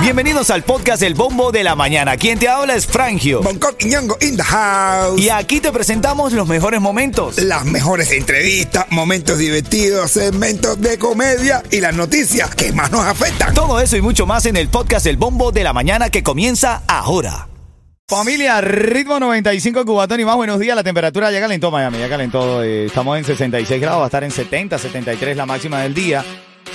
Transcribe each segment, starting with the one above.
Bienvenidos al podcast El Bombo de la Mañana. Quien te habla es Frangio. Bangkok y Ñongo in the house. Y aquí te presentamos los mejores momentos. Las mejores entrevistas, momentos divertidos, segmentos de comedia y las noticias que más nos afectan. Todo eso y mucho más en el podcast El Bombo de la Mañana que comienza ahora. Familia, ritmo 95 Cubatón y más. Buenos días. La temperatura ya calentó Miami, ya calentó. eh, estamos en 66 grados, va a estar en 70, 73 la máxima del día.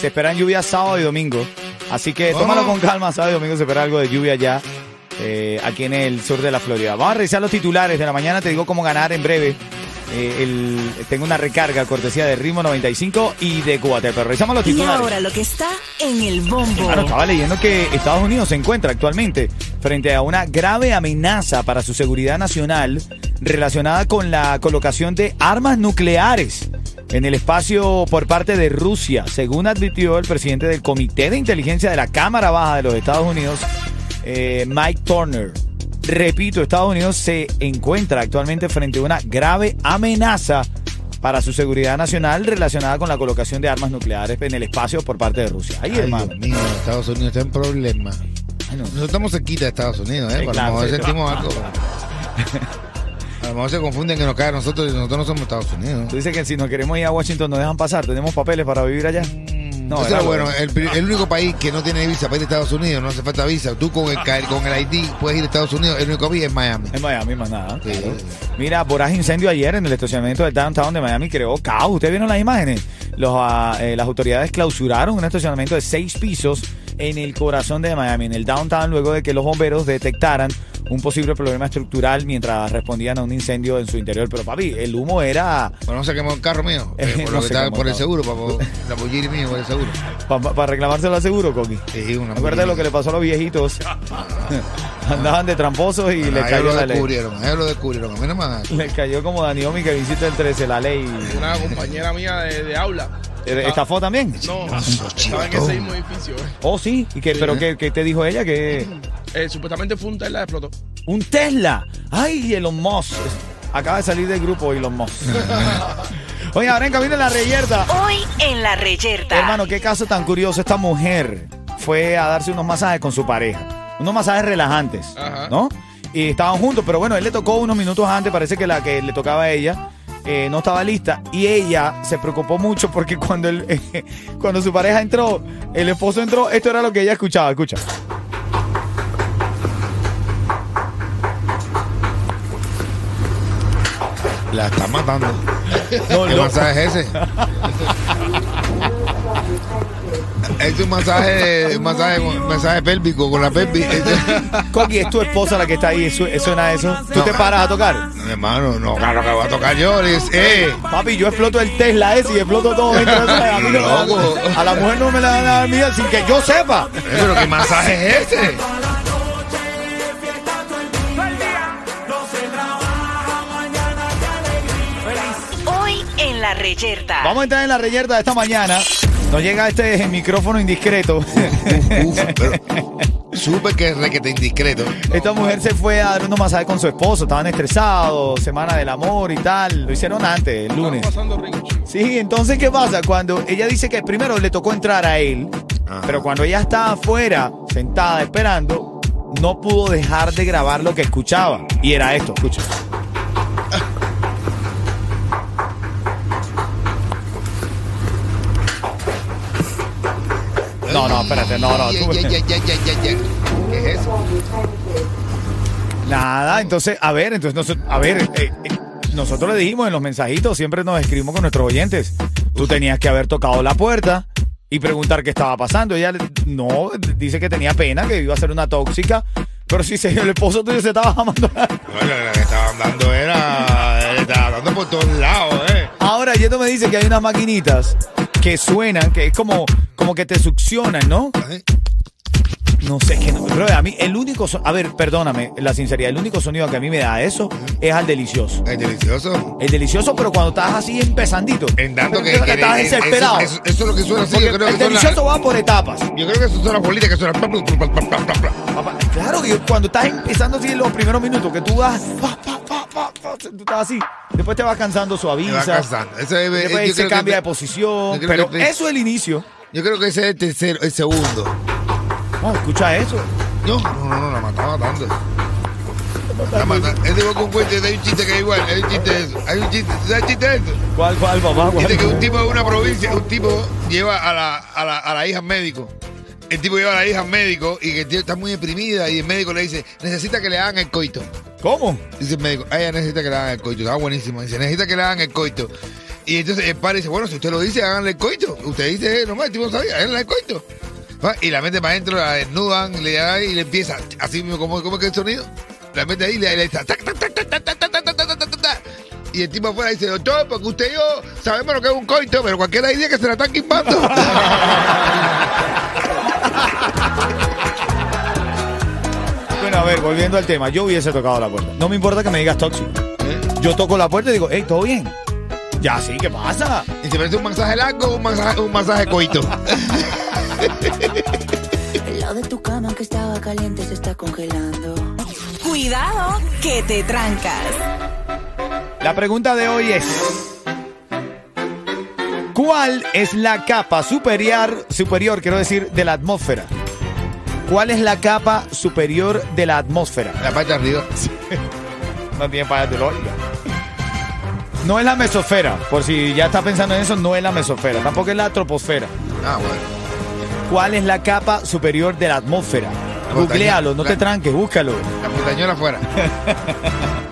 Se esperan lluvias sábado y domingo. Así que tómalo con calma. Sábado y domingo se espera algo de lluvia ya eh, aquí en el sur de la Florida. Vamos a revisar los titulares de la mañana. Te digo cómo ganar en breve. Eh, el- tengo una recarga cortesía de ritmo 95 y de Cubatón. Pero revisamos los Y titulares. ahora lo que está en el bombo. Claro, estaba leyendo que Estados Unidos se encuentra actualmente frente a una grave amenaza para su seguridad nacional relacionada con la colocación de armas nucleares en el espacio por parte de Rusia, según advirtió el presidente del Comité de Inteligencia de la Cámara Baja de los Estados Unidos, eh, Mike Turner. Repito, Estados Unidos se encuentra actualmente frente a una grave amenaza para su seguridad nacional relacionada con la colocación de armas nucleares en el espacio por parte de Rusia. Ahí, Ay, hermano. Dios mío, Estados Unidos está en no. Nosotros estamos cerquita de Estados Unidos, ¿eh? Sí, claro, a lo mejor sí, sentimos algo. A lo mejor se confunden que nos cae a nosotros y nosotros no somos Estados Unidos. Tú dices que si nos queremos ir a Washington nos dejan pasar, tenemos papeles para vivir allá. No, Eso era es bueno, el, único país que no tiene visa para ir a Estados Unidos, no hace falta visa. Tú con el, con el ID puedes ir a Estados Unidos, el único país es Miami. En Miami más nada. Sí. claro. Mira, voraz incendio ayer en el estacionamiento del downtown de Miami creó caos. ¿Ustedes vieron las imágenes? Los, eh, las autoridades clausuraron un estacionamiento de seis pisos en el corazón de Miami, en el downtown, luego de que los bomberos detectaran un posible problema estructural mientras respondían a un incendio en su interior. Pero papi, el humo era Bueno, no se quemó el carro mío. Eh, por no lo que se está por el seguro, para la bullir mío por el seguro. para reclamárselo al seguro, Coqui. Sí, una Acuérdate lo que le pasó a los viejitos. Andaban de tramposos y le a ellos cayó lo la ley. descubrieron, a ellos lo descubrieron. A mí no me hagan eso. Le cayó como Daniomi que visita el 13, la ley. Una compañera mía de, de aula. Eh, ¿Estafó también? No, Eso, estaba en ese mismo edificio. eh. Oh, sí. ¿Y qué, ¿Pero qué, qué te dijo ella? Que Eh, supuestamente fue un Tesla que explotó. un Tesla. ¡Ay, Elon Musk! Acaba de salir del grupo Elon Musk. Oye, ahora en camino en la reyerta. Hoy en la reyerta. Hermano, qué caso tan curioso. Esta mujer fue a darse unos masajes con su pareja. Unos masajes relajantes, Ajá. ¿no? Y estaban juntos, pero bueno, él le tocó unos minutos antes. Parece que la que le tocaba a ella eh, no estaba lista. Y ella se preocupó mucho porque cuando, él, cuando su pareja entró, el esposo entró, esto era lo que ella escuchaba. Escucha. La está matando. No, ¿Qué no. masaje es ese? es un masaje, un masaje, un masaje pélvico con la pelvis. Coqui, es tu esposa la que está ahí. su- ¿Suena eso? ¿Tú te paras a tocar? No, hermano, no, claro que voy a tocar yo. es- Eh, Papi, yo exploto el Tesla ese y exploto todo. dentro de eso. A, mí no me da- Loco. a la mujer no me la van a dar mía sin que yo sepa. eh, pero ¿qué masaje es ese? Hoy en la reyerta. Vamos a entrar en la reyerta de esta mañana. Nos llega este micrófono indiscreto. Uf, pero supe que es requete indiscreto. Esta mujer se fue a dar unos masajes con su esposo. Estaban estresados, semana del amor y tal. Lo hicieron antes, el lunes. Sí, entonces, ¿qué pasa? Cuando ella dice que primero le tocó entrar a él, Ajá. pero cuando ella estaba afuera, sentada, esperando, no pudo dejar de grabar lo que escuchaba. Y era esto, escucha. No, no, espérate, no, no. tú-. ¿Qué es eso? Nada, entonces, a ver, entonces, nosotros, a ver, eh, eh, nosotros le dijimos en los mensajitos, siempre nos escribimos con nuestros oyentes. Tú tenías que haber tocado la puerta y preguntar qué estaba pasando. Ella no, dice que tenía pena, que iba a ser una tóxica. Pero si se- el esposo tuyo se estaba amando. Bueno, la que estaban dando era. Le estaban dando por todos lados, ¿eh? Ahora, Yeto me dice que hay unas maquinitas que suenan, que es como, como que te succionan, ¿no? No sé, que no. Pero a mí, el único. so- a ver, perdóname, la sinceridad, el único sonido que a mí me da eso es al delicioso. Es delicioso. El delicioso, pero cuando estás así empezandito. En tanto que. Estás desesperado. Eso, eso- eso es lo que suena así. Porque Yo creo el que son las- delicioso va por etapas. Yo creo que eso son las bolitas que suenan. Papá, claro, que cuando estás empezando así en los primeros minutos, que tú vas. pa, pa, pa, pa, pa, tú estás así. Después te vas cansando, Me va suaviza. cansando. Eso es- Después yo se creo que- cambia de yo posición. creo Pero que te- eso es el inicio. Yo creo que ese es el tercero, el segundo. No, escucha eso. No, no, no, no, la mataba matando. La mata. Es de boca un cuento, hay un chiste que es igual, hay un chiste de eso. Hay un chiste, ¿tú ¿sabes el chiste de eso? ¿Cuál, cuál, papá? ¿Cuál? Dice que un tipo de una provincia, un tipo lleva a la, a la, a la hija al médico. El tipo lleva a la hija al médico y que el tío está muy deprimida y el médico le dice, necesita que le hagan el coito. ¿Cómo? Dice el médico, "Ah, ella necesita que le hagan el coito. Está buenísimo. Dice, necesita que le hagan el coito. Y entonces el padre dice, bueno, si usted lo dice, háganle el coito. Usted dice, eh, no más, el tipo no sabía, háganle el coito. Va, Y la mete para adentro, la desnudan, le da y le empieza, así mismo, como, como es que el sonido? La mete ahí y le, le dice, tac, tac, tac, tac, tac, tac, tac, tac. Y el tipo afuera dice, doctor, porque usted y yo sabemos lo que es un coito, pero cualquier idea que se la están quimbando. Bueno, a ver, volviendo al tema. Yo hubiese tocado la puerta. No me importa que me digas tóxico. Yo toco la puerta y digo, hey, ¿todo bien? Ya, sí, ¿qué pasa? y se parece un masaje largo o un masaje, un masaje coito. El lado de tu cama que estaba caliente se está congelando. Cuidado que te trancas. La pregunta de hoy es: ¿Cuál es la capa superior, superior, quiero decir, de la atmósfera? ¿Cuál es la capa superior de la atmósfera? La parte de arriba. No tiene para de lógica. No es la mesosfera, por si ya está pensando en eso, no es la mesosfera, tampoco es la troposfera. Ah, bueno. ¿Cuál es la capa superior de la atmósfera? Googlealo, no te tranques, búscalo. La montañola afuera.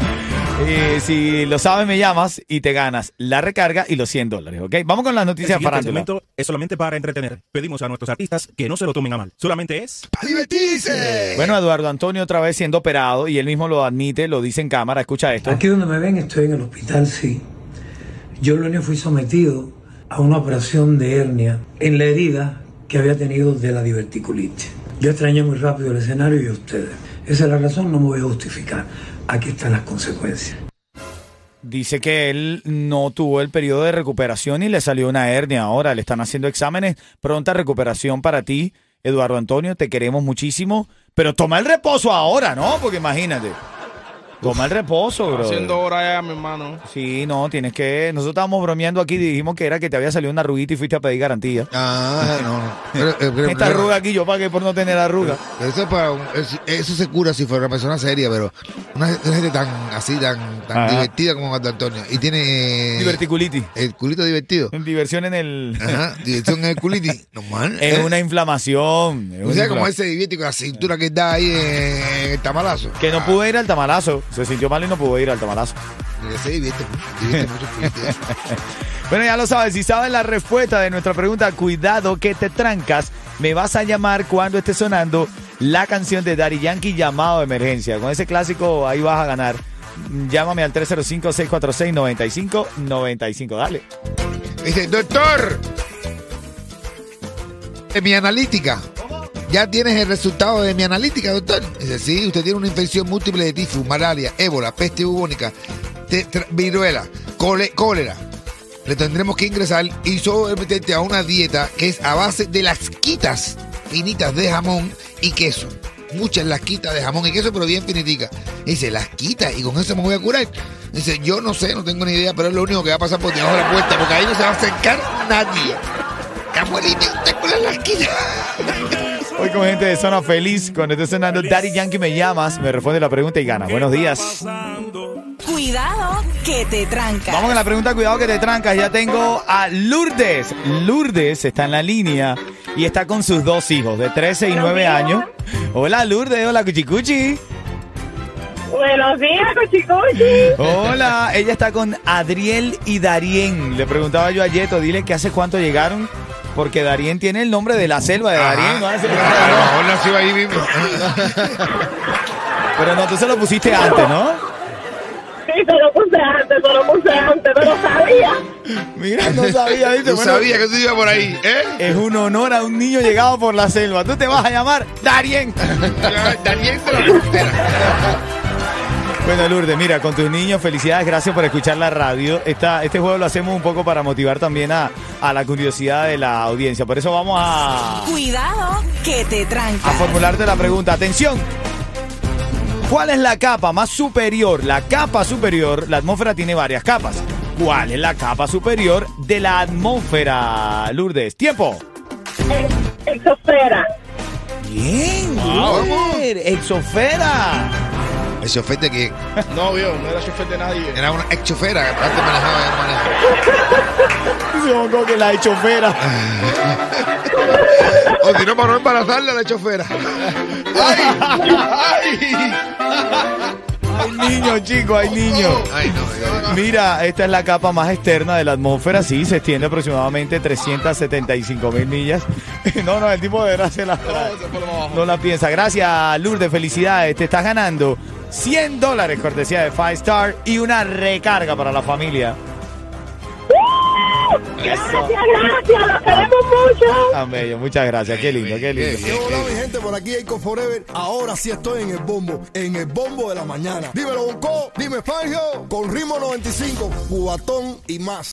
Eh, si lo sabes, me llamas y te ganas la recarga y los 100 dólares, ¿ok? Vamos con las noticias segmento es solamente para entretener. Pedimos a nuestros artistas que no se lo tomen a mal. Solamente es ¡A divertirse! Bueno, Eduardo Antonio otra vez siendo operado y él mismo lo admite, lo dice en cámara, escucha esto. Aquí donde me ven estoy en el hospital, sí. Yo el lunes fui sometido a una operación de hernia en la herida que había tenido de la diverticulitis. Yo extrañé muy rápido el escenario y ustedes. Esa es la razón, no me voy a justificar. Aquí están las consecuencias. Dice que él no tuvo el periodo de recuperación y le salió una hernia ahora. Le están haciendo exámenes. Pronta recuperación para ti, Eduardo Antonio. Te queremos muchísimo. Pero toma el reposo ahora, ¿no? Porque imagínate. Toma el reposo, bro. Haciendo hora ya, mi hermano. Sí, no, tienes que. Nosotros estábamos bromeando aquí y dijimos que era que te había salido una arruguita y fuiste a pedir garantía. Ah, no, no. Pero, eh, pero- Esta pero- arruga aquí yo pagué por no tener arruga. Eso, es para un- es- eso se cura si fuera una persona seria, pero una, una gente tan así, tan, tan Ajá. divertida como Marco Antonio. Y tiene Diverticulitis. el culito divertido. Diversión en el. Ajá, diversión en el culitis. Normal. Es ¿eh? una inflamación. es O una sea, como infla- ese divierte con la cintura que da ahí en el tamalazo. Que no pudo ir al tamalazo. Se sintió mal y no pudo ir al tamalazo. Se divierte mucho. Divierte mucho el culitis. Bueno, ya lo sabes. Si sabes la respuesta de nuestra pregunta, cuidado que te trancas. Me vas a llamar cuando esté sonando la canción de Daddy Yankee, llamado de emergencia. Con ese clásico, ahí vas a ganar. Llámame al 305-646-9595. Dale. Dice, doctor, en mi analítica. ¿Ya tienes el resultado de mi analítica, doctor? Dice, sí, usted tiene una infección múltiple de tifus, malaria, ébola, peste bubónica, viruela, cólera. Le tendremos que ingresar y someterte a una dieta que es a base de las quitas finitas de jamón y queso. Muchas las quitas de jamón y queso, pero bien finiticas. Dice, las quitas y con eso me voy a curar. Dice, yo no sé, no tengo ni idea, pero es lo único que va a pasar por debajo de la puerta, porque ahí no se va a acercar nadie. Abuelita, usted cura las quitas. Hoy con gente de Zona Feliz, cuando esté sonando Daddy Yankee me llamas, me responde la pregunta y gana. Buenos días. Cuidado que te trancas. Vamos con la pregunta, cuidado que te trancas. Ya tengo a Lourdes. Lourdes está en la línea y está con sus dos hijos de 13 y 9 años. Hola Lourdes, hola Cuchicuchi. Buenos días, Cuchicuchi. Hola, ella está con Adriel y Darien. Le preguntaba yo a Yeto, dile que hace cuánto llegaron, porque Darien tiene el nombre de la selva de Darien. ¿no? A lo mejor nació ahí mismo. Pero no, tú se lo pusiste antes, ¿no? Sí, se lo puse antes, se lo puse antes, pero sabía. Mira, no sabía, ¿viste? Bueno, sabía que tú ibas por ahí, ¿eh? Es un honor a un niño llegado por la selva. Tú te vas a llamar Darien. Daniel de la frontera. Bueno, Lourdes, mira, con tus niños, felicidades, gracias por escuchar la radio. Esta, este juego lo hacemos un poco para motivar también a, a la curiosidad de la audiencia. Por eso vamos a, Cuidado que te a trancas. formularte la pregunta. Atención. ¿Cuál es la capa más superior? La capa superior, la atmósfera tiene varias capas. ¿Cuál es la capa superior de la atmósfera, Lourdes? Tiempo. ex- exosfera. Bien, Wow. brother. El chofer de que No, viejo, no era chofer de nadie. era una ex chofera, que antes manejaba, ya no maneja. Se como que la exofera. O si no, para no embarazarle a la chofera. Hay niños, chicos, hay niños. Ay, no, ay, Mira, esta es la capa más externa de la atmósfera. Sí, se extiende aproximadamente 375 mil millas. No, no, el tipo de verdad se la trae. No la piensa. Gracias, Lourdes. Felicidades. Te estás ganando 100 dólares cortesía de Five Star y una recarga para la familia. Gracias, gracias, los queremos mucho. Bello. Muchas gracias. Qué lindo, qué lindo. ¿Qué hola mi gente? Por aquí Eco Forever. Ahora sí estoy en el bombo, en el bombo de la mañana. Dímelo, Bonco, dime Fangio, con ritmo 95, cubatón y más.